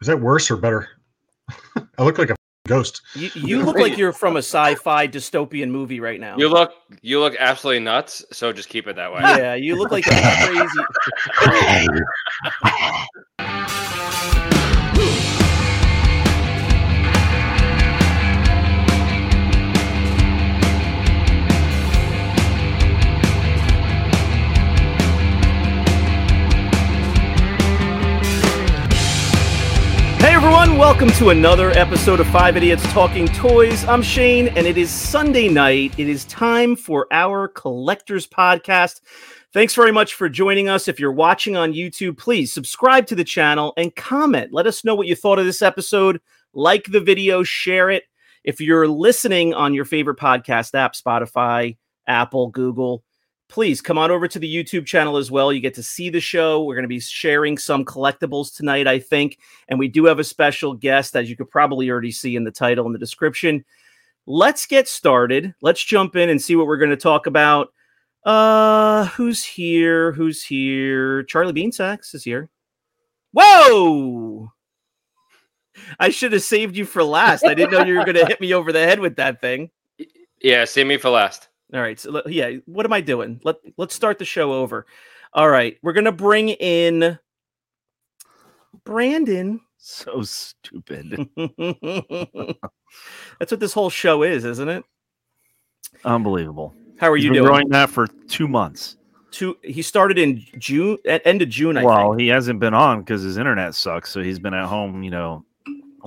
Is that worse or better? I look like a ghost. You, you look like you're from a sci-fi dystopian movie right now. You look you look absolutely nuts, so just keep it that way. yeah, you look like a crazy. everyone, welcome to another episode of Five Idiots Talking Toys. I'm Shane, and it is Sunday night. It is time for our Collectors Podcast. Thanks very much for joining us. If you're watching on YouTube, please subscribe to the channel and comment. Let us know what you thought of this episode. Like the video, share it. If you're listening on your favorite podcast app, Spotify, Apple, Google, please come on over to the YouTube channel as well. You get to see the show. We're going to be sharing some collectibles tonight, I think. And we do have a special guest, as you could probably already see in the title and the description. Let's get started. Let's jump in and see what we're going to talk about. Uh, who's here? Who's here? Charlie Beansacks is here. Whoa! I should have saved you for last. I didn't know you were going to hit me over the head with that thing. Yeah, save me for last. All right. So yeah, what am I doing? Let let's start the show over. All right, we're gonna bring in Brandon. So stupid. That's what this whole show is, isn't it? Unbelievable. How are He's you been doing? growing that for two months. Two. He started in June, at end of June. I well, think. he hasn't been on because his internet sucks. So he's been at home, you know,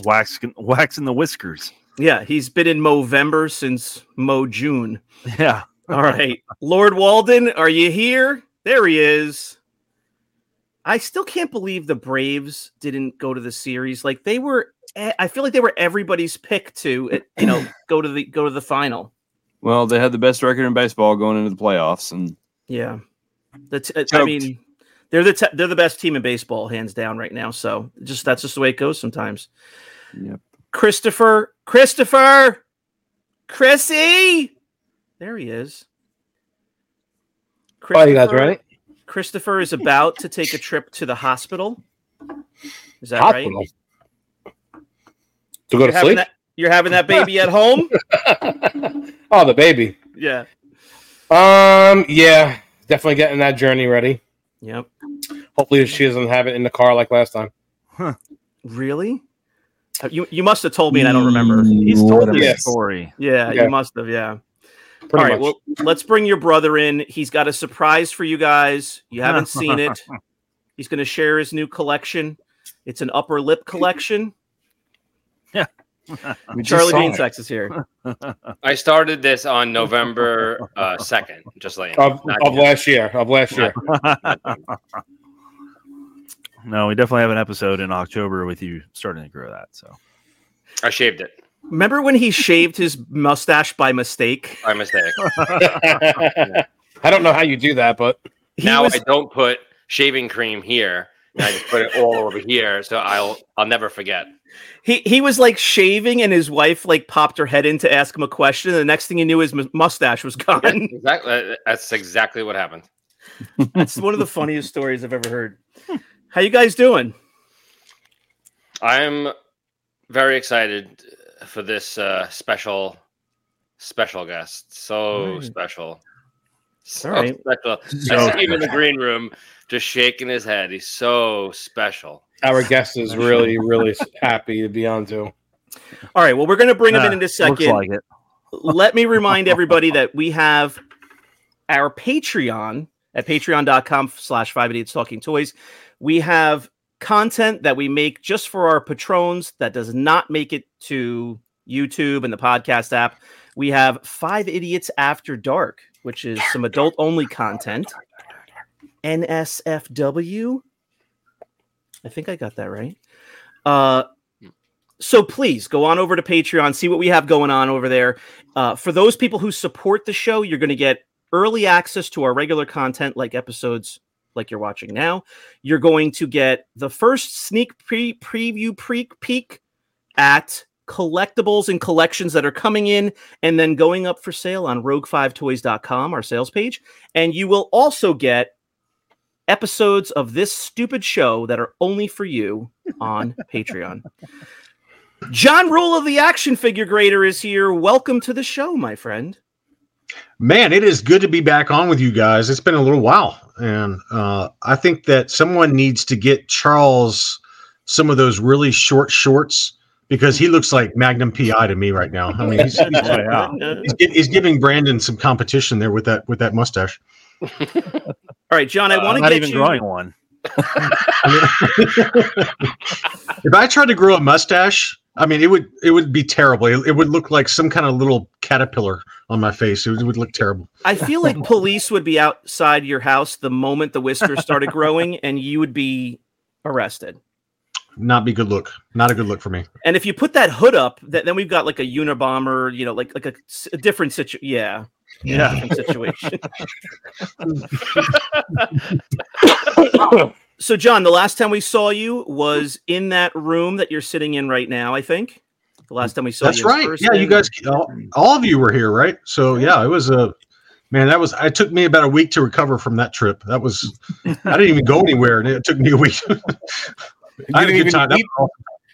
waxing waxing the whiskers. Yeah, he's been in Movember since Mo June. Yeah. All right, Lord Walden, are you here? There he is. I still can't believe the Braves didn't go to the series. Like they were, I feel like they were everybody's pick to, uh, you know, go to the go to the final. Well, they had the best record in baseball going into the playoffs, and Yeah, that's. I mean, they're the te- they're the best team in baseball, hands down, right now. So just that's just the way it goes sometimes. Yep. Christopher, Christopher, Chrissy, there he is. Oh, you guys Christopher- ready? Christopher is about to take a trip to the hospital. Is that Hospital. right? To go You're to sleep? that, you're having that baby at home? oh, the baby. Yeah. Um, yeah, definitely getting that journey ready. Yep. Hopefully, she doesn't have it in the car like last time. Huh. Really? Uh, You you must have told me and I don't remember. He's told this Yes. story. Yeah, Yeah. you must have. Yeah. Pretty All right. much. Well, let's bring your brother in. He's got a surprise for you guys. You haven't seen it. He's going to share his new collection. It's an upper lip collection. we just Charlie saw it. Beansex is here. I started this on November uh, second, just like of, of last year, of last year. No, we definitely have an episode in October with you starting to grow that. So I shaved it Remember when he shaved his mustache by mistake? by mistake. I don't know how you do that, but He now was- I don't put shaving cream here. I just put it all over here, so I'll I'll never forget. he he was like shaving, and his wife like popped her head in to ask him a question. And the next thing he knew, his mu- mustache was gone. Exactly. That's exactly what happened. That's one of the funniest stories I've ever heard. How you guys doing? I'm very excited for this uh, special special guest. So Right. special. So All right. special. So I see him in the green room just shaking his head. He's so special. our guest is really, really happy to be on too. All right. Well, we're going to bring him in Ah, in a looks second. like it. let me remind everybody that we have our Patreon at patreon.com slash five idiots talking toys. We have content that we make just for our patrons that does not make it to YouTube and the podcast app. We have Five Idiots After Dark, which is some adult only content. NSFW. I think I got that right. Uh, so please go on over to Patreon, see what we have going on over there. Uh, for those people who support the show, you're going to get early access to our regular content, like episodes like you're watching now. You're going to get the first sneak pre preview pre peek at collectibles and collections that are coming in and then going up for sale on rogue5toys.com, our sales page. And you will also get episodes of this stupid show that are only for you on Patreon. John Rula of the Action Figure Grader is here. Welcome to the show, my friend. Man, it is good to be back on with you guys. It's been a little while, and uh, I think that someone needs to get Charles some of those really short shorts because he looks like Magnum PI to me right now. I mean, he's, he's, yeah. he's, he's giving Brandon some competition there with that with that mustache. All right, John, I I'm want to not get even you. growing one. if I tried to grow a mustache, I mean, it would it would be terrible. It, it would look like some kind of little caterpillar on my face. It would, it would look terrible. I feel like police would be outside your house the moment the whiskers started growing, and you would be arrested. Not be good look. Not a good look for me. And if you put that hood up, th- then we've got like a Unabomber, you know, like like a, s- a different situation. Yeah, Yeah. situation. so, John, the last time we saw you was in that room that you're sitting in right now. I think the last time we saw That's you. in right. Yeah, you guys, all, all of you were here, right? So yeah, it was a man. That was. It took me about a week to recover from that trip. That was. I didn't even go anywhere, and it took me a week. I had a didn't good even time. Eat- was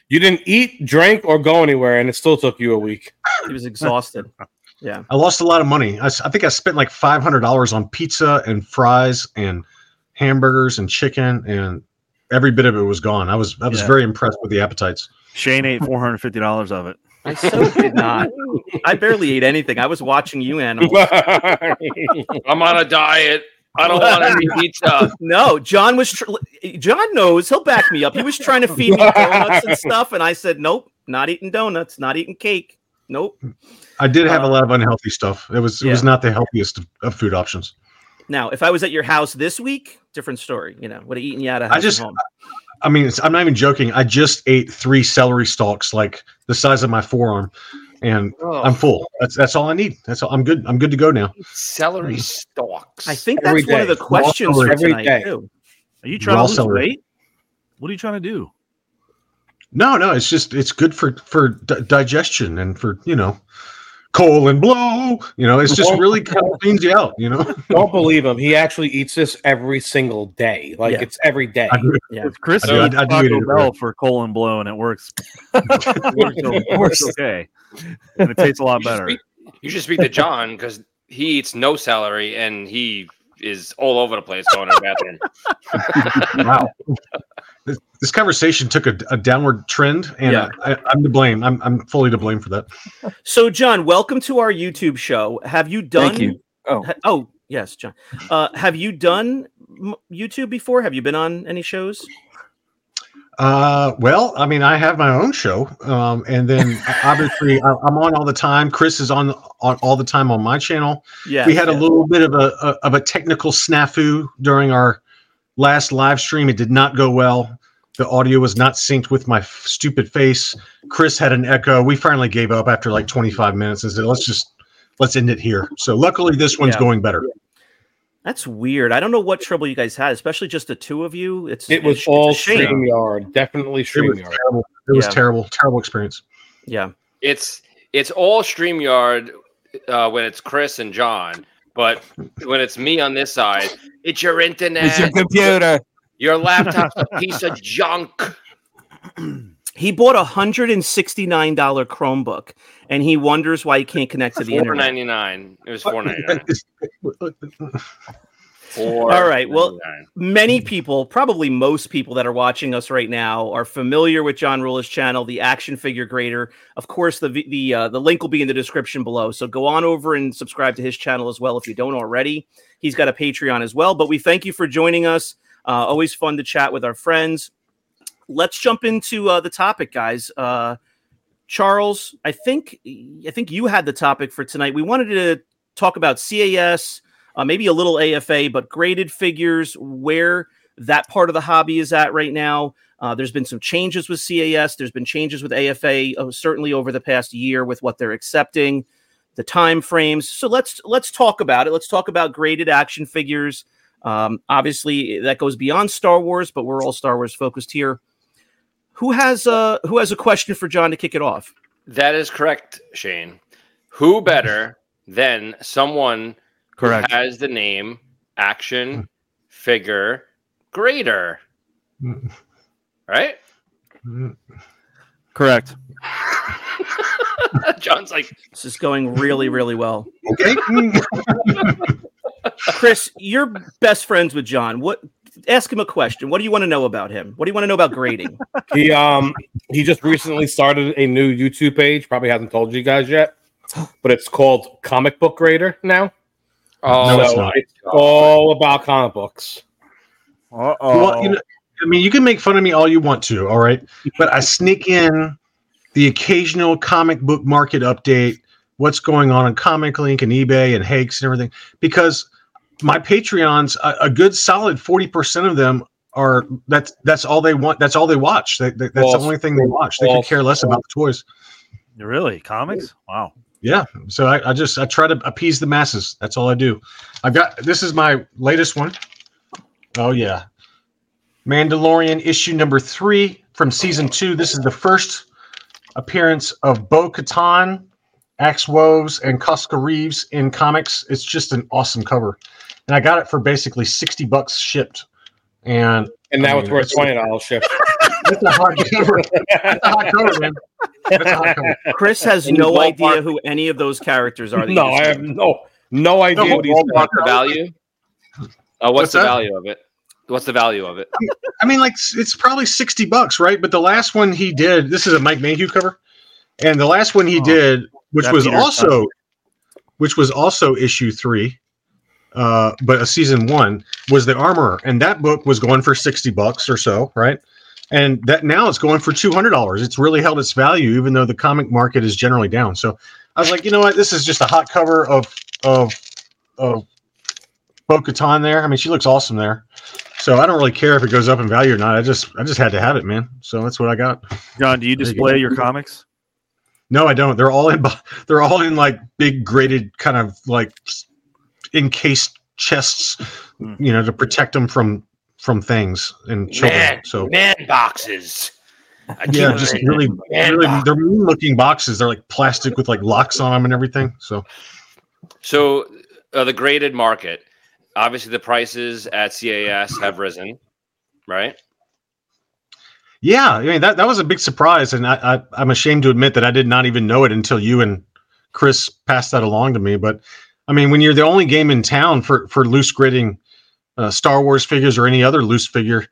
You didn't eat, drink, or go anywhere, and it still took you a week. He was exhausted. Yeah. I lost a lot of money. I think I spent like five hundred dollars on pizza and fries and hamburgers and chicken, and every bit of it was gone. I was I was Yeah. very impressed with the appetites. Shane ate four hundred fifty dollars of it. I so did not. I barely ate anything. I was watching you animals. I'm on a diet. I don't want any pizza. No, John was. Tr- John knows. He'll back me up. He was trying to feed me donuts and stuff, and I said, "Nope, not eating donuts, not eating cake. Nope." I did have Uh, a lot of unhealthy stuff. It was it was not the healthiest of, of food options. Now, if I was at your house this week, different story. You know, would have eaten you out of I just- and home. I mean, it's, I'm not even joking. I just ate three celery stalks, like the size of my forearm, and oh. I'm full. That's that's all I need. That's all. I'm good. I'm good to go now. Celery mm. stalks. I think Every that's one of the questions for Every tonight day. too. Are you trying Raw to lose celery. weight? What are you trying to do? No, no, it's just it's good for for di- digestion and for you know, colon blow. You know, it's just really kind of cleans you out. You know, Don't believe him. He actually eats this every single day. Like Yeah. it's every day. Yeah. It's Chris I do- I- eats I do Taco it, Bell right. for colon blow, and it works. it works, it works okay, and it tastes a lot You should better. speak- You should speak to John because he eats no celery and he is all over the place going to the bathroom. wow. This, this conversation took a, a downward trend, and Yeah. I, I'm to blame. I'm I'm fully to blame for that. So, John, welcome to our YouTube show. Have you done? Thank you. Oh. Ha- oh, yes, John. Uh, have you done YouTube before? Have you been on any shows? Uh, well, I mean, I have my own show, um, and then obviously I, I'm on all the time. Chris is on, on all the time on my channel. Yeah, we had a little bit of a, a of a technical snafu during our last live stream. It did not go well. The audio was not synced with my f- stupid face. Chris had an echo. We finally gave up after like 25 minutes and said, "Let's just let's end it here." So luckily, this one's Yeah. going better. That's weird. I don't know what trouble you guys had, especially just the two of you. It's It was it's, all it's a shame. StreamYard. Definitely It was StreamYard. terrible. It was Yeah. terrible. Terrible experience. Yeah, it's it's all StreamYard uh, when it's Chris and John, but when it's me on this side, it's your internet. It's your computer. Your laptop's a piece of junk. he bought a hundred and sixty nine dollar Chromebook, and he wonders why he can't connect to the Four internet. ninety nine. It was four ninety nine. All right, well- many people, probably most people that are watching us right now, are familiar with John Rula's channel, the Action Figure Grader. Of course, the the uh, the link will be in the description below. So go on over and subscribe to his channel as well if you don't already. He's got a Patreon as well. But we thank you for joining us. Uh, always fun to chat with our friends. Let's jump into uh, the topic, guys. Uh, Charles, I think I think you had the topic for tonight. We wanted to talk about CAS uh, maybe a little AFA, but graded figures, where that part of the hobby is at right now. Uh, there's been some changes with CAS. There's been changes with AFA, uh, certainly over the past year with what they're accepting, the time frames. So let's let's talk about it. Let's talk about graded action figures. Um, obviously, that goes beyond Star Wars, but we're all Star Wars focused here. Who has uh who has a question for John to kick it off? That is correct, Shane. Who better than someone Correct. who has the name Action Figure grader, Mm. right? Correct. John's like, This is going really, really well. Okay. Chris, you're best friends with John. What? Ask him a question. What do you want to know about him? What do you want to know about grading? He um he just recently started a new YouTube page. Probably hasn't told you guys yet, but it's called Comic Book Grader now. oh, No, it's not. it's all about comic books. Uh Well, you know, I mean, you can make fun of me all you want to, all right, but I sneak in the occasional comic book market update, what's going on on Comic Link and eBay and Hakes and everything, because my Patreons, a, a good solid forty percent of them are that's that's all they want. That's all they watch. They, they- that's False. the only thing they watch. They could care less about the toys. really comics? Wow. Yeah. So I, I just I try to appease the masses. That's all I do. I've got this is my latest one. Oh yeah. Mandalorian issue number three from season two. This is the first appearance of Bo Katan, Axe Woves, and Koska Reeves in comics. It's just an awesome cover. And I got it for basically 60 bucks shipped. And And now I it's worth twenty dollars shift. that's a hot cover. That's a hot cover, man. That's a hot cover. Chris has In no ballpark. idea who any of those characters are. no, I have no no idea No, what he's ballpark the value. Uh, what's, What's the that? value of it? What's the value of it? I mean, like it's probably sixty bucks, right? But the last one he did, this is a Mike Mayhew cover, and the last one he Oh. did, which was Peter's also, which was also issue three, uh, but a season one was the Armorer, and that book was going for sixty bucks or so, right? And that now it's going for two hundred dollars. It's really held its value, even though the comic market is generally down. So I was like, you know what? This is just a hot cover of of of Bo Katan there. I mean, she looks awesome there. So I don't really care if it goes up in value or not. I just I just had to have it, man. So that's what I got. John, do you There you display your comics? No, I don't. They're all in they're all in like big graded kind of like encased chests, Hmm. you know, to protect them from from things and children. Man, so man boxes. I yeah, just saying really really box. they're mean looking boxes. They're like plastic with like locks on them and everything. So So uh, the graded market, obviously the prices at CAS have risen, right? Yeah, I mean that that was a big surprise, and I, I I'm ashamed to admit that I did not even know it until you and Chris passed that along to me. But I mean, when you're the only game in town for for loose gridding uh, Star Wars figures or any other loose figure,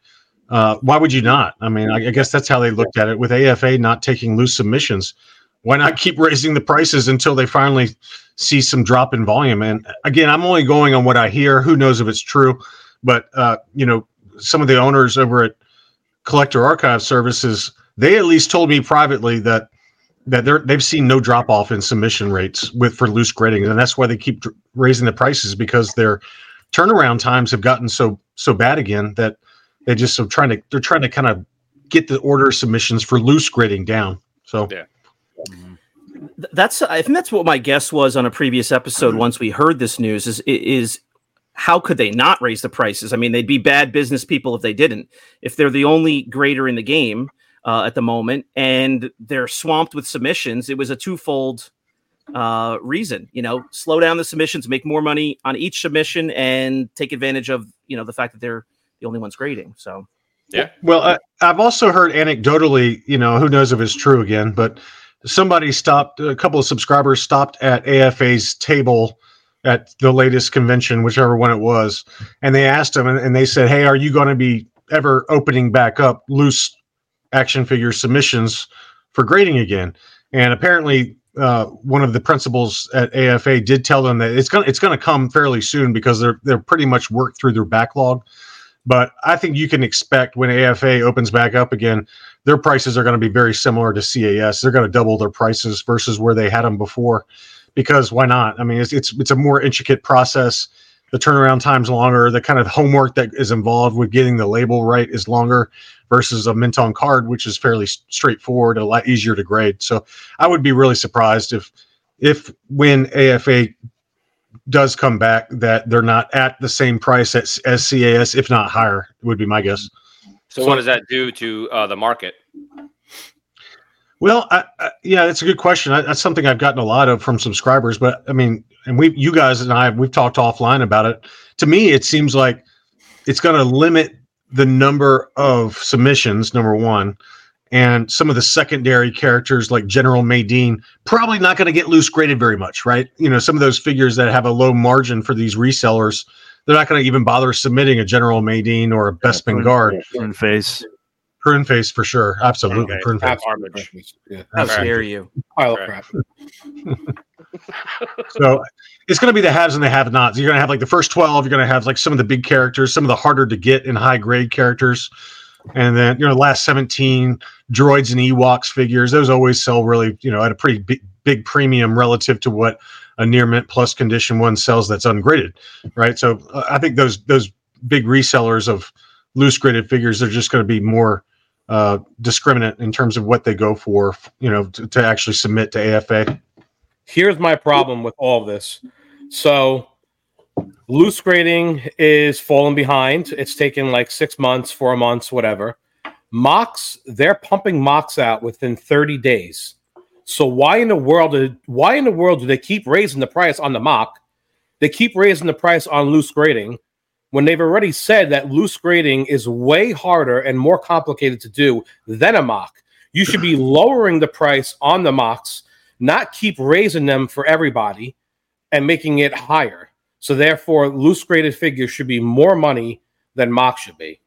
uh, why would you not? I mean, I, I guess that's how they looked at it with AFA not taking loose submissions. Why not keep raising the prices until they finally see some drop in volume? And again, I'm only going on what I hear. Who knows if it's true? But uh, you know, some of the owners over at collector archive services they at least told me privately that that they're they've seen no drop off in submission rates with for loose gridding and that's why they keep raising the prices because their turnaround times have gotten so so bad again that they just are trying to they're trying to kind of get the order submissions for loose gridding down so Yeah. Mm-hmm. Th- That's I think that's what my guess was on a previous episode. Mm-hmm. Once we heard this news, is is how could they not raise the prices? I mean, they'd be bad business people if they didn't. If they're the only grader in the game uh, at the moment and they're swamped with submissions, it was a twofold uh, reason. You know, slow down the submissions, make more money on each submission, and take advantage of you know the fact that they're the only ones grading. So yeah. Well, I, I've also heard anecdotally, you know, who knows if it's true again, but somebody stopped, a couple of subscribers stopped at AFA's table at the latest convention, whichever one it was, and they asked them, and, and they said, "Hey, are you going to be ever opening back up loose action figure submissions for grading again?" And apparently, uh, one of the principals at AFA did tell them that it's gonna it's gonna come fairly soon because they're they're pretty much worked through their backlog. But I think you can expect when AFA opens back up again, their prices are going to be very similar to CAS. They're going to double their prices versus where they had them before, because why not? I mean, it's it's it's a more intricate process. The turnaround time's longer. The kind of homework that is involved with getting the label right is longer versus a mint on card, which is fairly straightforward, a lot easier to grade. So I would be really surprised if if when AFA does come back that they're not at the same price as, as CAS, if not higher, would be my guess. So, what does that do to uh, the market? Well, I, I, yeah, that's a good question. I, that's something I've gotten a lot of from subscribers. But I mean, and we, you guys and I, we've talked offline about it. To me, it seems like it's going to limit the number of submissions, number one, and some of the secondary characters like General Madine probably not going to get loose graded very much, right? You know, some of those figures that have a low margin for these resellers, they're not going to even bother submitting a General Madine or a Bespin guard. Prune face. Prune face for sure, absolutely. Okay. Prune face. Absolutely. Yeah. How Right. dare you? Pile of crap. So it's going to be the haves and the have-nots. You're going to have like the first twelve. You're going to have like some of the big characters, some of the harder to get and high grade characters, and then you know last seventeen droids and Ewoks figures. Those always sell really you know at a pretty big, big premium relative to what a near mint plus condition one sells that's ungraded, right? So uh, I think those those big resellers of loose graded figures, they're just going to be more uh, discriminate in terms of what they go for, you know, to, to actually submit to AFA. Here's my problem with all this. So, loose grading is falling behind. It's taken like six months, four months, whatever. Mocks, they're pumping mocks out within 30 days. So why in the world did why in the world do they keep raising the price on the mock? They keep raising the price on loose grading when they've already said that loose grading is way harder and more complicated to do than a mock. You should be lowering the price on the mocks, not keep raising them for everybody and making it higher. So therefore, loose graded figures should be more money than mocks should be.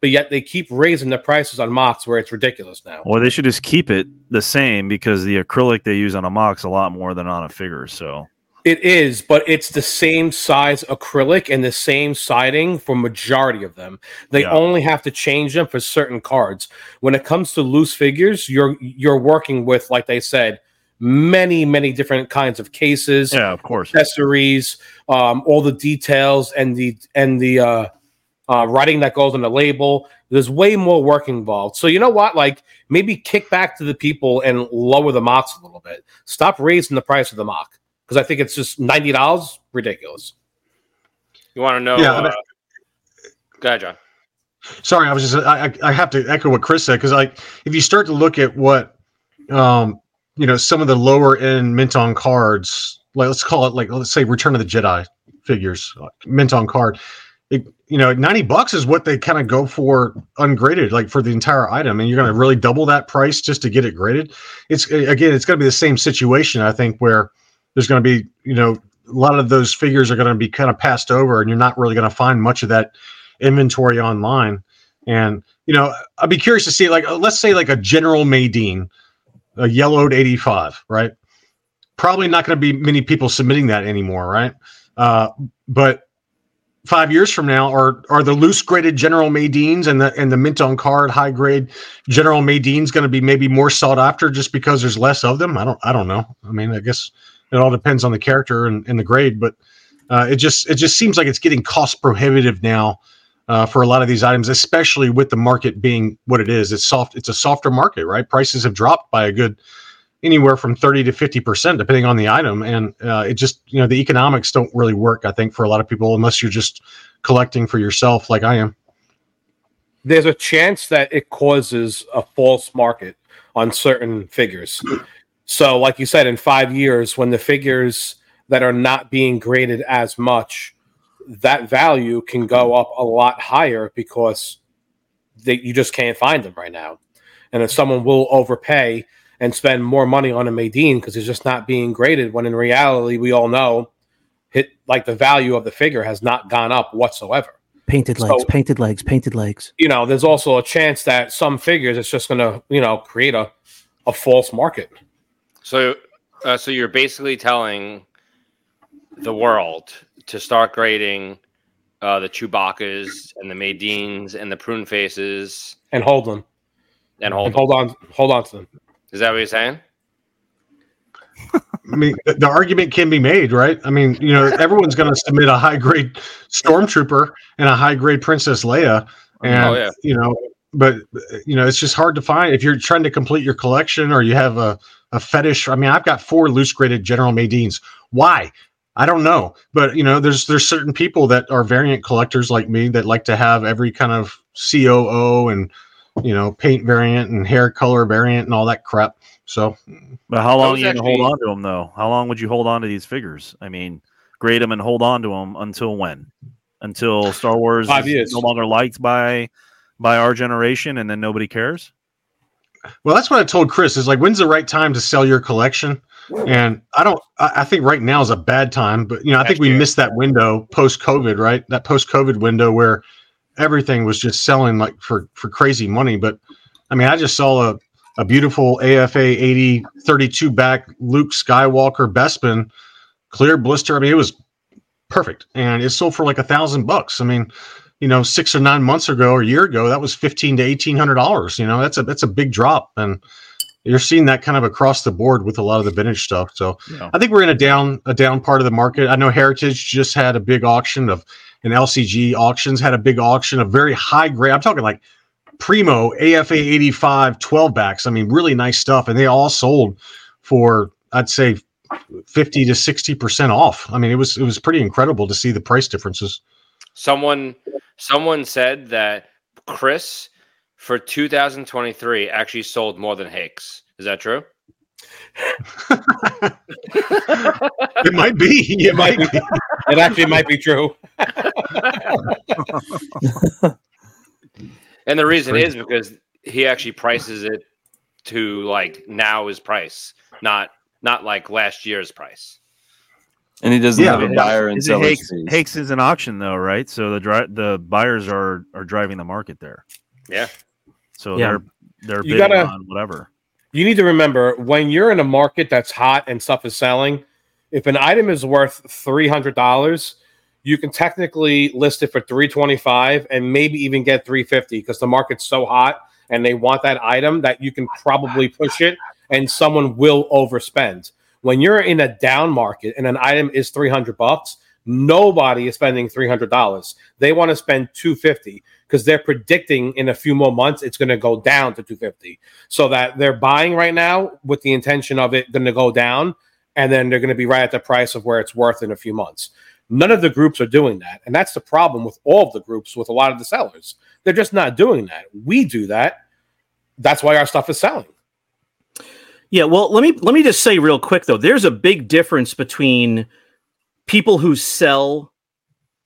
But yet they keep raising the prices on mocks where it's ridiculous now. Well, they should just keep it the same because the acrylic they use on a mock's a lot more than on a figure. So It is, but it's the same size acrylic and the same siding for majority of them. They Yeah. only have to change them for certain cards. When it comes to loose figures, you're you're working with, like they said, many many different kinds of cases, yeah, of course. accessories, um, all the details, and the and the uh, uh, writing that goes on the label. There's way more work involved. So you know what? Like maybe kick back to the people and lower the mocks a little bit. Stop raising the price of the mock because I think it's just ninety dollars. Ridiculous. You want to know? Yeah, uh, but- go ahead, John. Sorry, I was just I, I I have to echo what Chris said because like if you start to look at what um you know some of the lower end mint on cards like let's call it like let's say Return of the Jedi figures uh, mint on card it, you know 90 bucks is what they kind of go for ungraded like for the entire item and you're going to really double that price just to get it graded it's again it's going to be the same situation I think where there's going to be you know a lot of those figures are going to be kind of passed over and you're not really going to find much of that inventory online. And you know, I'd be curious to see like uh, let's say like a General Madine, a yellowed 85, right? Probably not going to be many people submitting that anymore, right? Uh, but five years from now, are are the loose graded General Madines and the and the mint on card high grade General Madines going to be maybe more sought after just because there's less of them? I don't I don't know. I mean, I guess it all depends on the character and, and the grade, but uh, it just it just seems like it's getting cost prohibitive now uh, for a lot of these items, especially with the market being what it is. It's soft. It's a softer market, right? Prices have dropped by a good anywhere from thirty to fifty percent, depending on the item, and uh, it just you know the economics don't really work. I think for a lot of people, unless you're just collecting for yourself, like I am. There's a chance that it causes a false market on certain figures. So, like you said, in five years, when the figures that are not being graded as much, that value can go up a lot higher because they, you just can't find them right now. And if someone will overpay and spend more money on a Madine because it's just not being graded, when in reality, we all know hit like the value of the figure has not gone up whatsoever Painted So- legs, painted legs, painted legs. you know, there's also a chance that some figures it's just going to, you know, create a, a false market. So, uh, so you're basically telling the world to start grading uh, the Chewbacca's and the Madines and the prune faces And hold them. and hold. And hold on, hold on to them. Is that what you're saying? I mean, the, the argument can be made, right? I mean, you know, everyone's going to submit a high grade stormtrooper and a high grade Princess Leia, and Oh, yeah. you know, but you know, it's just hard to find if you're trying to complete your collection or you have a a fetish. I mean, I've got four loose graded General Madines. Why? I don't know, but you know, there's there's certain people that are variant collectors like me that like to have every kind of COO and you know paint variant and hair color variant and all that crap. So But how long was are you gonna hold on to them though? How long would you hold on to these figures? I mean, grade them and hold on to them until when? until Star Wars is years. no longer liked by by our generation, and then nobody cares. Well, that's what I told Chris. Is like, when's the right time to sell your collection? And I don't. I, think right now is a bad time. But you know, I think we missed that window post COVID, right? That post COVID window where everything was just selling like for for crazy money. But I mean, I just saw a a beautiful AFA 80 32 back Luke Skywalker Bespin clear blister. I mean, it was perfect, and it sold for like a thousand bucks. I mean, you know, six or nine months ago or a year ago, that was fifteen to eighteen hundred dollars. You know, that's a that's a big drop, and you're seeing that kind of across the board with a lot of the vintage stuff. So Yeah. I think we're in a down a down part of the market. I know Heritage just had a big auction of and LCG auctions had a big auction of very high grade. I'm talking like primo AFA 85 12 backs. I mean, really nice stuff, and they all sold for I'd say 50 to 60 percent off. I mean, it was it was pretty incredible to see the price differences. Someone someone said that Chris for 2023 actually sold more than Hakes. Is that true? it might be. It might be. It actually might be true. And the reason is because he actually prices it to like now his price, not not like last year's price. And he doesn't Yeah, have a yeah. buyer and Is it seller Hakes. Hakes is an auction though, right? So the dri- the buyers are are driving the market there. Yeah. So Yeah. they're they're You bidding gotta- on whatever. You need to remember when you're in a market that's hot and stuff is selling, if an item is worth three hundred dollars, you can technically list it for three twenty five and maybe even get three fifty because the market's so hot and they want that item that you can probably push it and someone will overspend. When you're in a down market and an item is three hundred bucks, nobody is spending three hundred dollars. They want to spend two fifty because they're predicting in a few more months it's going to go down to 250 so that they're buying right now with the intention of it going to go down and then they're going to be right at the price of where it's worth in a few months. None of the groups are doing that and that's the problem with all of the groups with a lot of the sellers. They're just not doing that. We do that. That's why our stuff is selling Yeah, well, let me let me just say real quick though. There's a big difference between people who sell,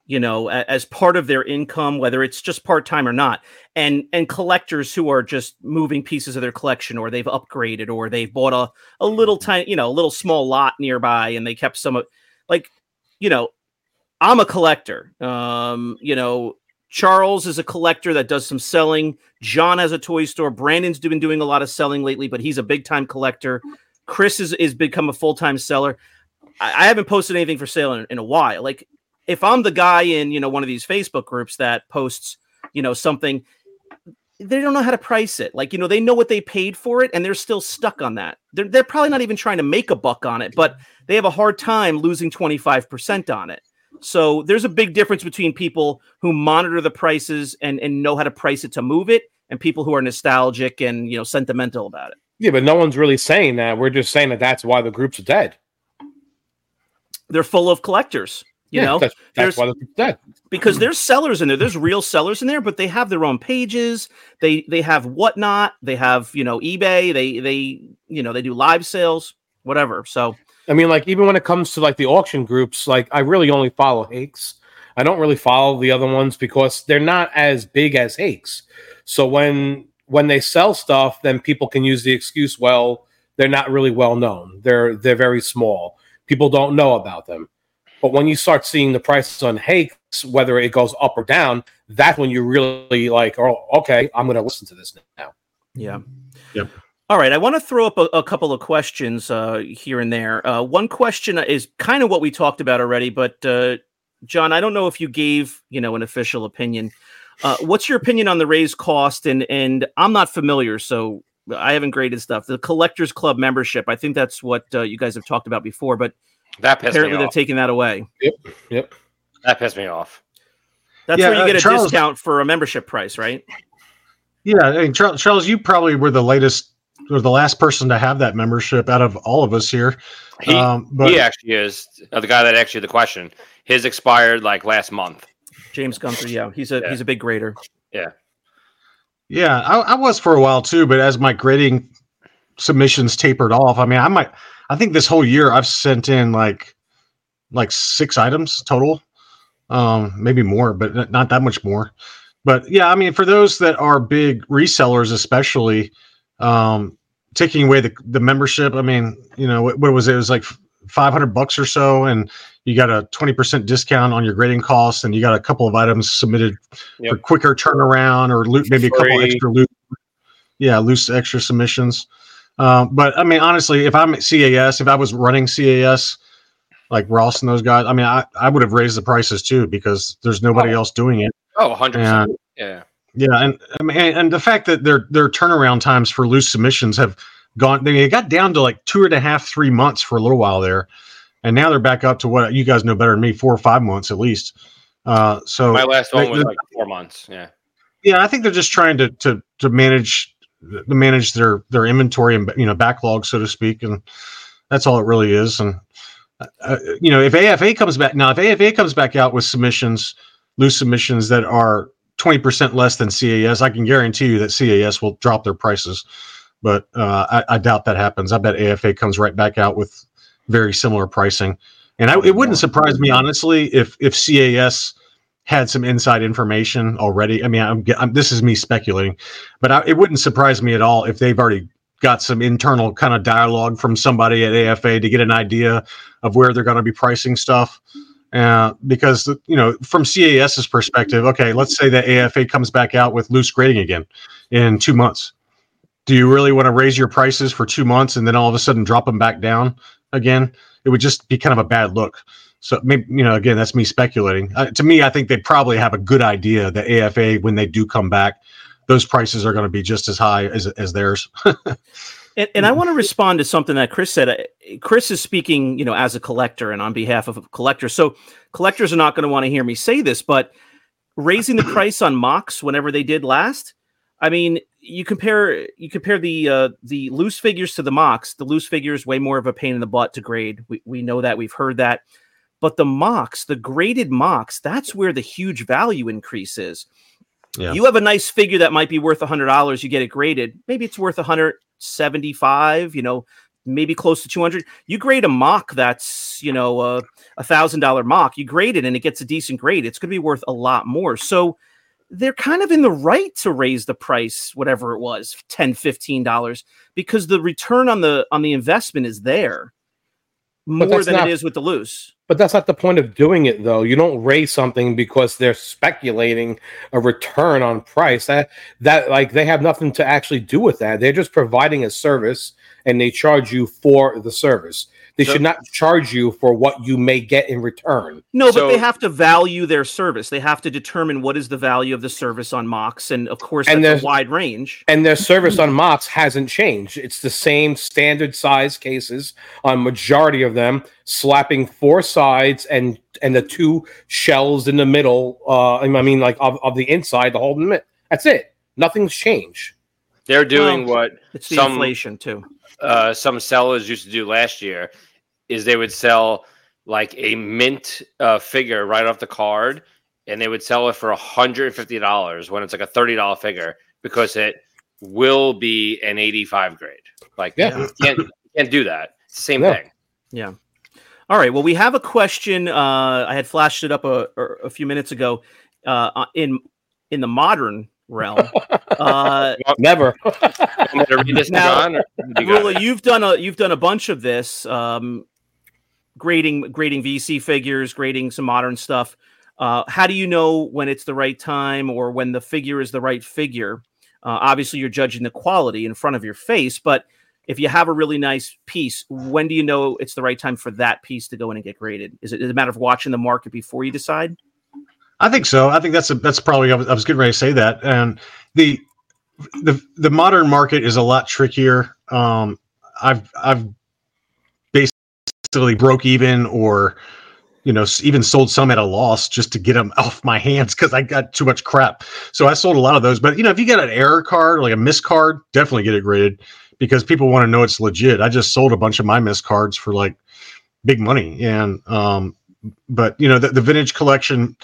you know, a- as part of their income, whether it's just part time or not, and and collectors who are just moving pieces of their collection, or they've upgraded, or they've bought a a little tiny, you know, a little small lot nearby, and they kept some of, like, you know, I'm a collector. Um, you know, Charles is a collector that does some selling. John has a toy store. Brandon's been doing a lot of selling lately, but he's a big time collector. Chris is, is become a full time seller. I, I haven't posted anything for sale in, in a while. Like if I'm the guy in you know one of these Facebook groups that posts you know something, they don't know how to price it. Like you know they know what they paid for it, and they're still stuck on that. They're they're probably not even trying to make a buck on it, but they have a hard time losing twenty five percent on it. So there's a big difference between people who monitor the prices and, and know how to price it to move it and people who are nostalgic and you know sentimental about it. yeah but no one's really saying that we're just saying that that's why the groups are dead They're full of collectors, you Yeah, know, that's, that's why the groups are dead because there's sellers in there. There's real sellers in there, but they have their own pages. They they have whatnot. They have you know eBay. They they you know they do live sales, whatever. So I mean, like even when it comes to like the auction groups, like I really only follow Hakes. I don't really follow the other ones because they're not as big as Hakes. So when when they sell stuff, then people can use the excuse, well, they're not really well known. They're they're very small. People don't know about them. But when you start seeing the prices on Hakes, whether it goes up or down, that's when you really like, oh, okay, I'm going to listen to this now. Yeah. Yep. All right. I want to throw up a, a couple of questions uh, here and there. Uh, one question is kind of what we talked about already, but uh, John, I don't know if you gave you know an official opinion. Uh, what's your opinion on the raised cost? And and I'm not familiar, so I haven't graded stuff. The Collectors Club membership. I think that's what uh, you guys have talked about before, but That pissed apparently me they're taking that away. Yep. yep, that pissed me off. That's Yeah, where you uh, get a Charles- discount for a membership price, right? Yeah, I mean, Charles, Charles, you probably were the latest or the last person to have that membership out of all of us here. He, um, but he actually is uh, the guy that actually the question. His expired like last month. James Gunther, yeah, he's a Yeah. he's a big grader. yeah, I, I was for a while too. But as my grading submissions tapered off, I mean, I might, I think this whole year I've sent in like, like six items total. um, maybe more, but not that much more. But yeah, I mean, for those that are big resellers, especially um, taking away the the membership, I mean, you know, what, what was it? It was like five hundred bucks or so, and you got a twenty percent discount on your grading costs, and you got a couple of items submitted for quicker turnaround or loot, maybe a couple extra loot, yeah, loose extra submissions. Um, but I mean, honestly, if I'm at CAS, if I was running CAS, like Ross and those guys, I mean, I, I would have raised the prices too because there's nobody Oh. else doing it. Oh, 100 Yeah. percent. Yeah. Yeah, and I mean, and the fact that their their turnaround times for loose submissions have gone, they got down to like two and a half, three months for a little while there, and now they're back up to what you guys know better than me, four or five months at least. Uh, so My last they- one was like four months. Yeah. yeah, I think they're just trying to to to manage to manage their their inventory and you know backlog, so to speak, and that's all it really is. And uh, you know, if AFA comes back now, if AFA comes back out with submissions, loose submissions that are twenty percent less than CAS, I can guarantee you that CAS will drop their prices. But uh, I, I doubt that happens. I bet AFA comes right back out with very similar pricing, and I, it wouldn't surprise me honestly if if CAS had some inside information already. I mean, I'm, I'm this is me speculating, but I, it wouldn't surprise me at all if they've already got some internal kind of dialogue from somebody at AFA to get an idea of where they're going to be pricing stuff. Uh, because you know, from CAS's perspective, okay, let's say that AFA comes back out with loose grading again in two months. Do you really want to raise your prices for two months and then all of a sudden drop them back down again? It would just be kind of a bad look. So maybe you know, again, that's me speculating. Uh, to me, I think they probably have a good idea that AFA, when they do come back, those prices are going to be just as high as as theirs. And, and I want to respond to something that Chris said. Uh, Chris is speaking, you know, as a collector and on behalf of collectors. So collectors are not going to want to hear me say this, but raising the price on mocks whenever they did last, I mean, you compare you compare the uh, the loose figures to the mocks. The loose figures way more of a pain in the butt to grade. We we know that we've heard that, but the mocks, the graded mocks, that's where the huge value increase is. Yeah. You have a nice figure that might be worth a hundred dollars. You get it graded. Maybe it's worth a hundred seventy-five. You know, maybe close to two hundred. You grade a mock that's you know uh, a thousand dollar mock. You grade it and it gets a decent grade. It's going to be worth a lot more. So they're kind of in the right to raise the price, whatever it was, 10 15 dollars, because the return on the on the investment is there more than not- it is with the loose. But that's not the point of doing it, though. You don't raise something because they're speculating a return on price. That that like they have nothing to actually do with that. They're just providing a service, and they charge you for the service. They So- should not charge you for what you may get in return. No, but they have to value their service. They have to determine what is the value of the service on Mox, and of course, And that's there's- a wide range. And their service on Mox hasn't changed. It's the same standard size cases on majority of them, slapping four sides and and the two shells in the middle. Uh, I mean, like of, of the inside, the whole mitt. That's it. Nothing's changed. They're doing Well, what It's the some inflation too. uh, some sellers used to do last year is they would sell like a mint uh, figure right off the card and they would sell it for $150 when it's like a $30 figure because it will be an 85 grade like Yeah. you can't, you can't do that it's the same No. thing Yeah. All right. Well, we have a question. Uh, I had flashed it up a, a few minutes ago. Uh, in in the modern realm, uh, Never. Want me to read this to Now, you got Rula, it? you've done a you've done a bunch of this, um, grading grading VC figures, grading some modern stuff. Uh, how do you know when it's the right time or when the figure is the right figure? Uh, obviously, you're judging the quality in front of your face, but if you have a really nice piece, when do you know it's the right time for that piece to go in and get graded? Is it, is it a matter of watching the market before you decide? I think so. I think that's a, that's probably I was, I was getting ready to say that. And the the the modern market is a lot trickier. Um, I've I've basically broke even or you know even sold some at a loss just to get them off my hands because I got too much crap. So I sold a lot of those. But you know if you got an error card like a miss card, definitely get it graded because people want to know it's legit. I just sold a bunch of my miss cards for like big money and um but you know the, the vintage collection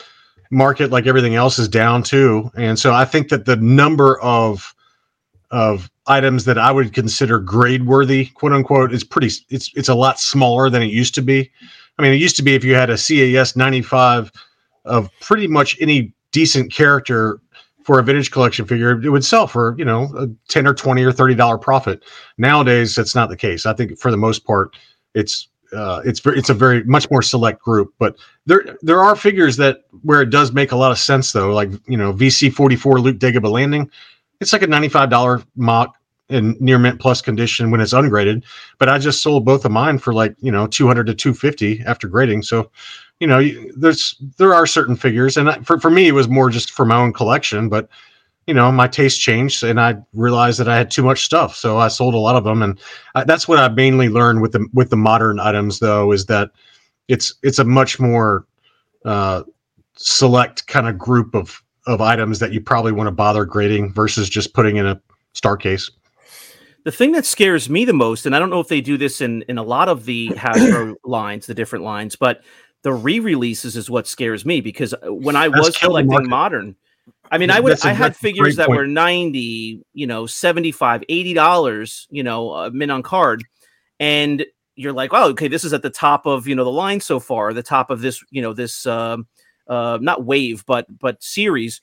market like everything else is down too and so i think that the number of of items that i would consider grade worthy quote unquote is pretty it's it's a lot smaller than it used to be i mean it used to be if you had a cas 95 of pretty much any decent character for a vintage collection figure, it would sell for you know a ten or twenty or thirty dollar profit. Nowadays, that's not the case. I think for the most part, it's uh, it's it's a very much more select group. But there there are figures that where it does make a lot of sense though, like you know VC forty four Luke Dagobah landing. It's like a ninety five dollar mock in near mint plus condition when it's ungraded. But I just sold both of mine for like you know two hundred to two fifty after grading. So you know there's there are certain figures, and for for me it was more just for my own collection, but. You know, my taste changed, and I realized that I had too much stuff, so I sold a lot of them. And uh, that's what I mainly learned with the with the modern items, though, is that it's it's a much more uh, select kind of group of of items that you probably want to bother grading versus just putting in a star case. The thing that scares me the most, and I don't know if they do this in in a lot of the Hasbro lines, the different lines, but the re-releases is what scares me because uh, when I That's was collecting market. modern, I mean, I would a- I had figures that point. were 90, you know, 75, 80 dollars, you know, uh, mint on card. And you're like, "Oh, okay, this is at the top of, you know, the line so far, the top of this, you know, this um uh not wave but but series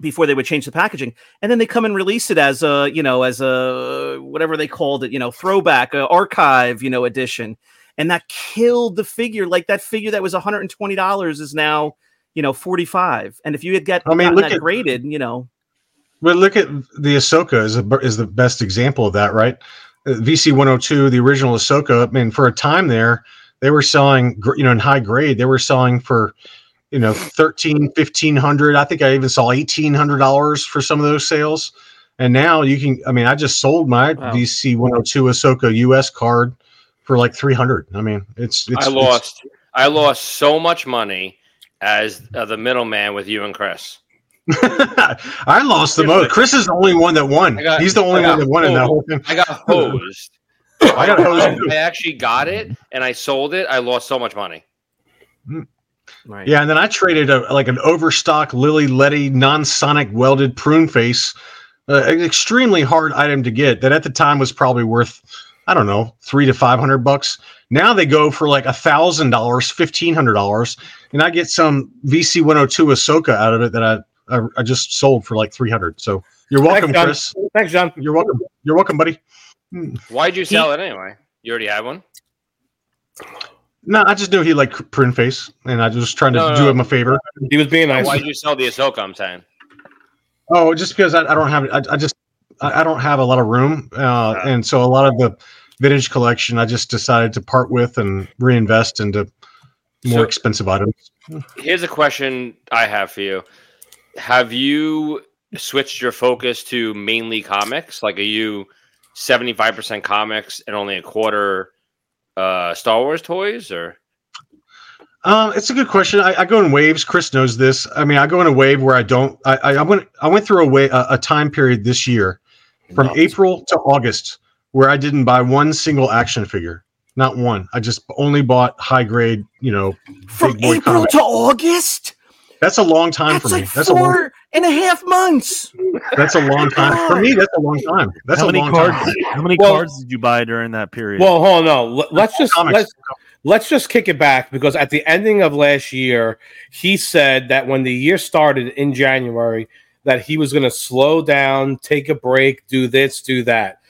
before they would change the packaging. And then they come and release it as a you know as a whatever they called it you know throwback uh, archive you know edition. And that killed the figure. Like that figure that was $120 is now you know 45 and if you had got I mean, look that at- graded you know But look at the Ahsoka is a, is the best example of that, right? Uh, VC 102, the original Ahsoka. I mean, for a time there, they were selling, you know, in high grade, they were selling for, you know, 13, 1500. I think I even saw $1,800 for some of those sales. And now you can, I mean, I just sold my Wow. VC 102 Ahsoka US card for like 300. I mean, it's, it's I lost. I lost so much money as uh, the middleman with you and Chris. I lost the most. Chris is the only one that won. Got- He's the only one that won in that whole thing. I got hosed. I got hosed. I, I actually got it and I sold it. I lost so much money. right Yeah, and then I traded a like an overstock Lili Ledy non-sonic welded prune face, uh, an extremely hard item to get. That at the time was probably worth, I don't know, three to five hundred bucks. Now they go for like a thousand dollars, fifteen hundred dollars, and I get some VC one hundred two Ahsoka out of it that I, I I just sold for like three hundred. So you're welcome, Thanks, Chris. Thanks, John. You're welcome. You're welcome, buddy. Hmm. Why'd you sell it anyway? You already had one. No, I just knew he liked prune face, and I was just trying to No, no, do no. him a favor. He was being nice. Why'd you sell the Ahsoka? I'm saying. Oh, just because I, I don't have, I, I just, I, I don't have a lot of room, uh, and so a lot of the vintage collection, I just decided to part with and reinvest into more So- expensive items. Here's a question I have for you. Have you switched your focus to mainly comics? Like, are you 75% comics and only a quarter uh, Star Wars toys? Or Um, it's a good question. I, I go in waves. Chris knows this. I mean, I go in a wave where I don't. I, I, I went. I went through a way a, a time period this year, from Nuts. April to August, where I didn't buy one single action figure. Not one. I just only bought high grade. You know, from big boy april comics. to august That's a long time that's for me. like that's a long. four and a half months That's a long time for me. That's a long time. That's how a many long cards? time. How many Well- cards did you buy during that period? Well, hold on. No. Let- Let's just Comics. let's, let's just kick it back because at the ending of last year, he said that when the year started in January, that he was going to slow down, take a break, do this, do that.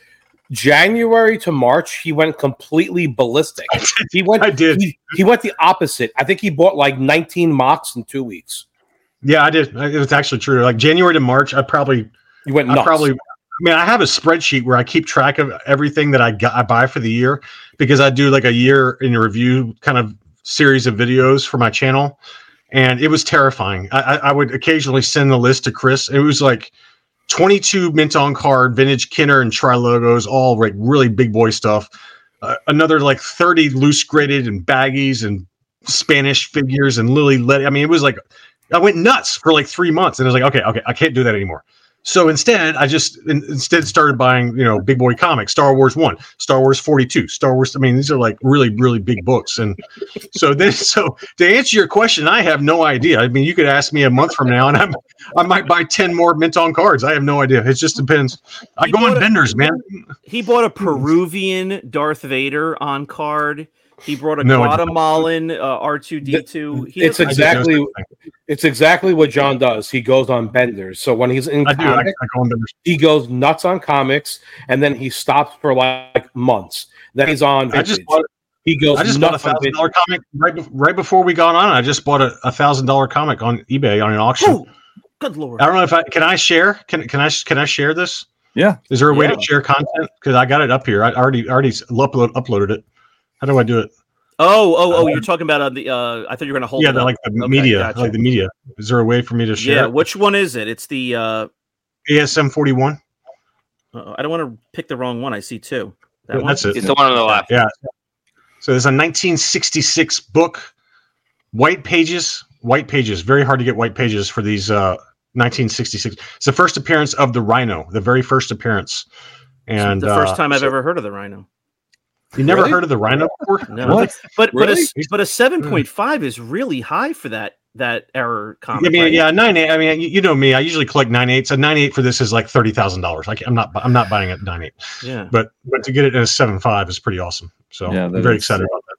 January to March, he went completely ballistic. He went. I did. He, he went the opposite. I think he bought like 19 mocks in two weeks. Yeah, I did. It was actually true. Like January to March, I probably, He went I probably. I mean, I have a spreadsheet where I keep track of everything that I got, I buy for the year because I do like a year in review kind of series of videos for my channel, and it was terrifying. I, I, would occasionally send the list to Chris. It was like 22 mint on card, vintage Kenner and Tri logos, all like really big boy stuff. Uh, another like 30 loose graded and baggies and Spanish figures and Lili Ledy. I mean, it was like I went nuts for like three months, and I was like, okay, okay, I can't do that anymore. So instead, I just in, instead started buying, you know, big boy comics, Star Wars One, Star Wars Forty Two, Star Wars. I mean, these are like really, really big books, and so then, so to answer your question, I have no idea. I mean, you could ask me a month from now, and I'm, I might buy ten more mint on cards. I have no idea. It just depends. I You go on a- vendors, man. He bought a hmm. Peruvian Darth Vader on card. He brought a No, Guatemalan uh, R two D two. It's exactly it's exactly what John does. He goes on benders. So when he's in I do. I, I go on benders. he goes nuts on comics, and then he stops for like months. Then he's on. I just bought, he goes. I just bought a thousand vintage. dollar comic right, bef- right before we got on. I just bought a, a thousand dollar comic on eBay on an auction. Oh, good lord! I don't know if I can I share. Can can I can I share this? Yeah. Is there a way Yeah. to share content? Because I got it up here. I already already upload, uploaded it. How do I do it? Oh, oh, oh! You're talking about uh, the. Uh, I thought you were going to hold. yeah, it the, like the Okay, media, gotcha. like the media. Is there a way for me to share? Yeah, it? which one is it? It's the. Uh, ASM forty one. uh, I don't want to pick the wrong one. I see two. That one? That's it. It's the one on the left. Yeah. So there's a 1966 book, white pages, white pages. Very hard to get white pages for these. Uh, 1966. It's the first appearance of the Rhino, the very first appearance. And the first uh, time I've so- ever heard of the Rhino. You never Really? heard of the Rhino before? No. What? But but a, Really? s- but a seven hmm. point five is really high for that that error I mean, right? yeah, nine eight. I mean, you, you know me. I usually collect nine eights. A nine eight for this is like thirty thousand dollars. Like I'm not, I'm not buying it nine eight. yeah. But but to get it in a seven five is pretty awesome. So Yeah, I'm very is- excited about that.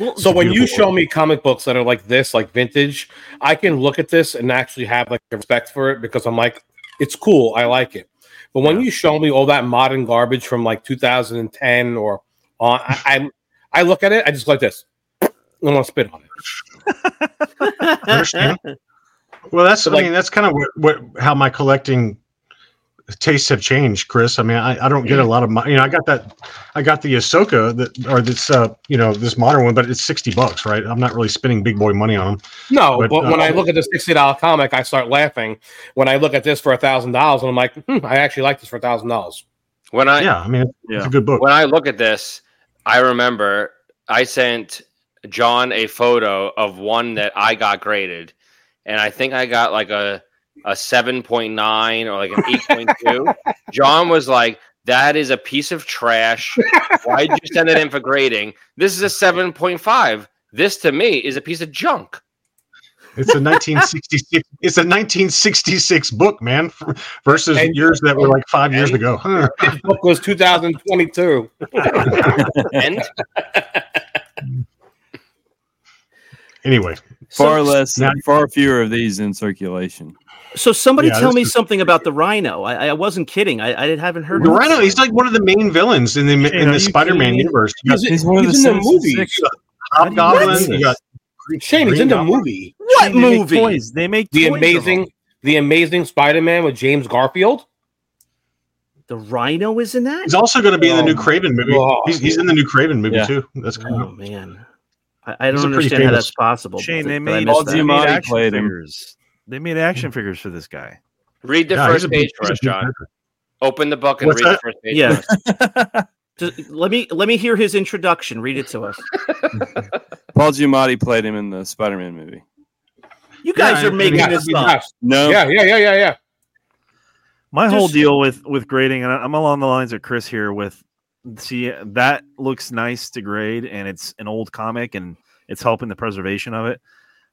Well, So when you show me comic books that are like this, like vintage, I can look at this and actually have like a respect for it because I'm like, it's cool, I like it. But when you show me all that modern garbage from like 2010 or on, I, I I look at it, I just go like this. I want to spit on it. Understand? Well, that's So, I like- mean that's kind of what, what how my collecting tastes have changed, Chris. I mean, I, I don't get a lot of my, you know, I got that, I got the Ahsoka that or this uh you know this modern one, but it's sixty bucks, right? I'm not really spending big boy money on them. No, But, but, when uh, I look at the sixty dollar comic, I start laughing. When I look at this for a thousand dollars, and I'm like, hmm, I actually like this for a thousand dollars. When I yeah, I mean it's, it's a good book. when I look at this, I remember I sent John a photo of one that I got graded, and I think I got like a a seven point nine or like an eight point two. John was like, "That is a piece of trash. Why did you send it in for grading? This is a seven point five. This to me is a piece of junk." It's a 1966. it's a 1966 book, man, versus And- yours that were like five years ago. Huh. Book was 2022. And Anyway, Far So- less, now- far fewer of these in circulation. So somebody Yeah, tell me is- something about the Rhino. I, I wasn't kidding. I, I haven't heard. the of Rhino, he's like one of the main villains in the Shane, in the Spider-Man universe. You got He's, He's one of the in the Sinister movie. Six. Hobgoblin, you got Shane, he's in the movie. what They make movie? toys. They make The toys amazing, the amazing Spider-Man with James Garfield. The Rhino is in that. He's also going to be in the new Oh, Kraven movie. God. He's, he's in the new Kraven movie Yeah. too. That's coming Oh up. man, I, I don't understand how that's possible. Shane, they made, missed Paul that. they made action played him. figures. They made action hmm. figures for this guy. read the Yeah, first page for us, John. Open the book and What's read that? the first page. Yeah. for us. Just, let me let me hear his introduction. Read it to us. Paul Giamatti played him in the Spider-Man movie. You guys Yeah, are making Yeah, this up. yes. No, yeah, yeah, yeah, yeah, yeah. My whole deal with with grading, and I'm along the lines of Chris here. With see that looks nice to grade, and it's an old comic, and it's helping the preservation of it.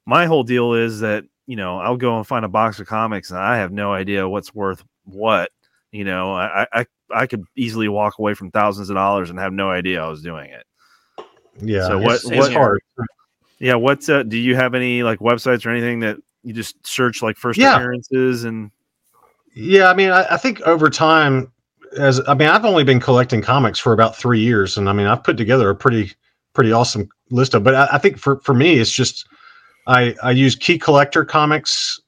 My whole deal is that you know I'll go and find a box of comics, and I have no idea what's worth what. You know, I I I could easily walk away from thousands of dollars and have no idea I was doing it. Yeah. So what- it's, what- hard. Yeah, what's uh, do you have any like websites or anything that you just search like first Yeah. appearances and Yeah, I mean, I, I think over time, as I mean, I've only been collecting comics for about three years, and I mean, I've put together a pretty pretty awesome list of. But I, I think for for me, it's just I I use Key Collector Comics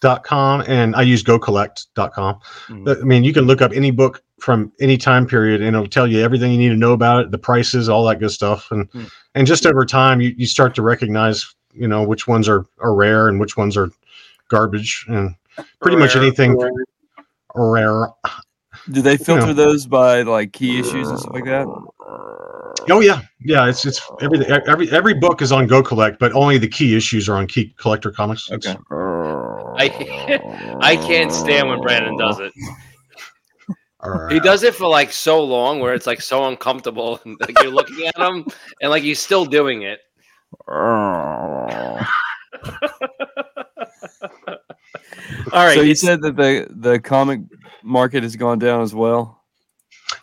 dot com and I use gocollect.com. Mhm. I mean, you can look up any book from any time period, and it'll tell you everything you need to know about it, the prices, all that good stuff, and Hmm. and just over time, you you start to recognize, you know, which ones are are rare and which ones are garbage, and pretty much anything rare. do they filter know. those by like key issues and stuff like that? Oh yeah, yeah. It's it's every every every book is on Go Collect, but only the key issues are on Key Collector Comics. It's- Okay. I I can't stand when Brandon does it. All right. He does it for like so long where it's like so uncomfortable. And, like you're looking at him and like he's still doing it. All right. so you said that the the comic market has gone down as well.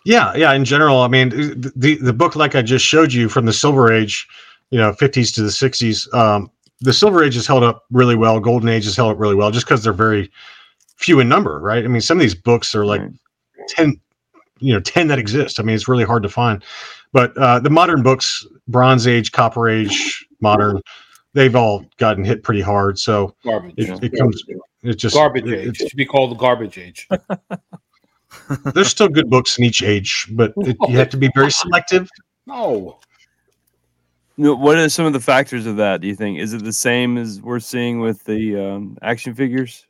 Yeah, yeah. In general, I mean, the, the the book like I just showed you from the Silver Age, you know, fifties to the sixties. Um, the Silver Age has held up really well. Golden Age has held up really well, just because they're very few in number, right? I mean, some of these books are like Right. Ten, you know, ten that exist. I mean, it's really hard to find. But uh, the modern books, Bronze Age, Copper Age, modern, they've all gotten hit pretty hard. So Garbage. it, it comes, it just garbage it- age. It should be called the garbage age. there's still good books in each age, but it, you have to be very selective. No. No, What are some of the factors of that? Do you think is it the same as we're seeing with the um, action figures?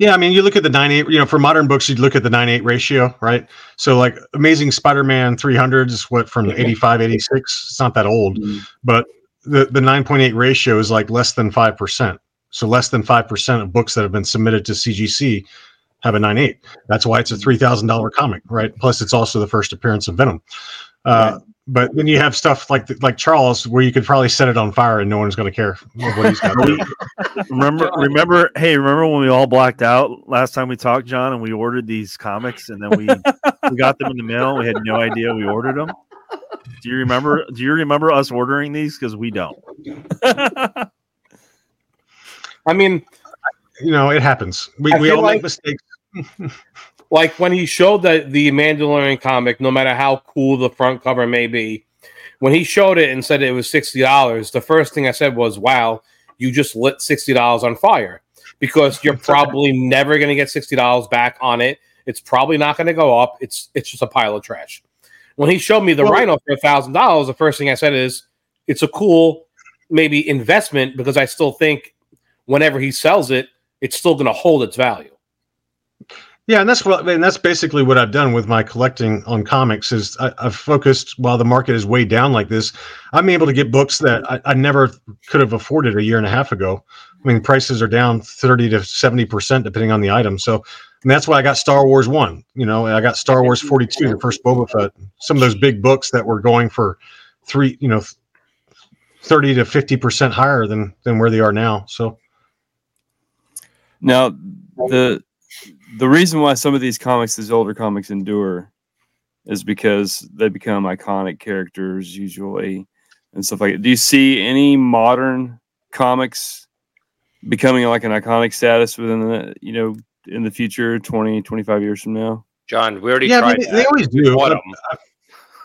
Yeah, I mean, you look at the nine eight. You know, for modern books, you'd look at the nine eight ratio, right? So, like, Amazing Spider-Man 300 is what from 85, 86. It's not that old, but the the nine point eight ratio is like less than five percent. So, less than five percent of books that have been submitted to CGC have a nine eight. That's why it's a three thousand dollar comic, right? Plus, it's also the first appearance of Venom. Uh, But then you have stuff like like Charles, where you could probably set it on fire and no one's going to care what he's got. Remember, remember, hey, remember when we all blacked out last time we talked, John, and we ordered these comics, and then we we got them in the mail. We had no idea we ordered them. Do you remember? Do you remember us ordering these? Because we don't. I mean, you know, it happens. We, I we all like- make mistakes. like when he showed the the Mandalorian comic, no matter how cool the front cover may be, when he showed it and said it was sixty dollars, the first thing I said was, "Wow, you just lit sixty dollars on fire," because you're probably never going to get sixty dollars back on it. It's probably not going to go up. It's it's just a pile of trash. When he showed me the Well- Rhino for a thousand dollars, the first thing I said is, "It's a cool maybe investment," because I still think whenever he sells it, it's still going to hold its value. Yeah, and that's what, and that's basically what I've done with my collecting on comics. Is I, I've focused while the market is way down like this. I'm able to get books that I, I never could have afforded a year and a half ago. I mean, prices are down thirty to seventy percent depending on the item. So, and that's why I got Star Wars one. You know, I got Star Wars forty two, the first Boba Fett. Some of those big books that were going for three, you know, thirty to fifty percent higher than than where they are now. So, Now, the the reason why some of these comics, these older comics, endure, is because they become iconic characters usually, and stuff like that. Do you see any modern comics becoming like an iconic status within the you know in the future 20 25 years from now John, we already yeah, I tried mean, that. they, they always We do. bought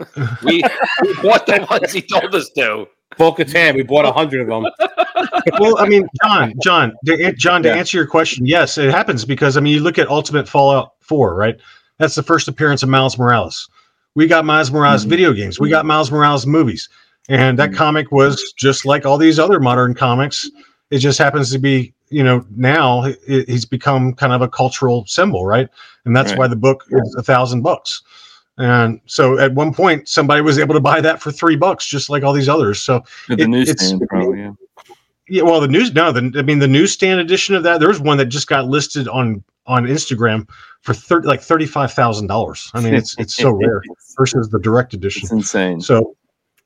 but- we, we bought the ones he told us to. Bo Katan, we bought a hundred of them. well, I mean, John, John, to, John, to Yeah. answer your question, yes, it happens because I mean, you look at Ultimate Fallout Four, right? That's the first appearance of Miles Morales. We got Miles Morales Mhm. video games. We got Miles Morales movies, and that Mhm. comic was just like all these other modern comics. It just happens to be, you know, now he- he's become kind of a cultural symbol, right? And that's Right. why the book is a thousand bucks. And so at one point, somebody was able to buy that for three bucks, just like all these others. So at the newsstand probably yeah yeah, well, the news no, the I mean the newsstand edition of that. There's one that just got listed on on Instagram for thirty like thirty five thousand dollars. I mean, it's it's so rare versus the direct edition. it's insane So,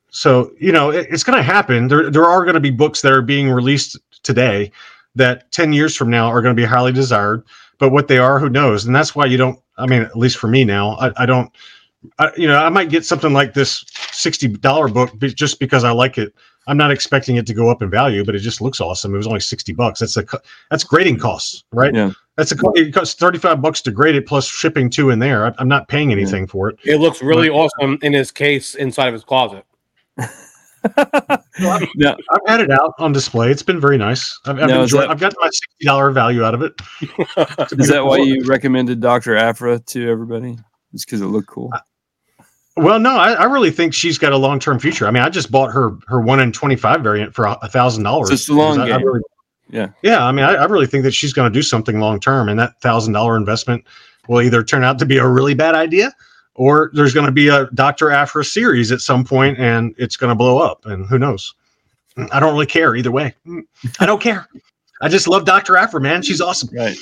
so you know, it, it's going to happen. There there are going to be books that are being released today that ten years from now are going to be highly desired. But what they are, who knows? And that's why you don't. I mean, at least for me now, I, I don't. I, you know, I might get something like this sixty dollar book be- just because I like it. I'm not expecting it to go up in value, but it just looks awesome. It was only sixty bucks. That's a that's grading costs, right? Yeah. That's a co- it costs thirty five bucks to grade it plus shipping two in there. I, I'm not paying anything for it. It looks really awesome in his case inside of his closet. now I've had it out on display. It's been very nice. I've, I've Now, enjoyed. that- I've got my sixty dollar value out of it. is that why you recommended dr aphra to everybody just because it looked cool Well, no, I, I really think she's got a long term future. I mean, I just bought her her one in twenty five variant for a thousand dollars. It's the long I, I game. really, Yeah. yeah. I mean, I, I really think that she's going to do something long term, and that thousand dollar investment will either turn out to be a really bad idea, or there's going to be a Doctor Aphra series at some point, and it's going to blow up. And who knows? I don't really care either way. I don't care. I just love Doctor Aphra, man. She's awesome. right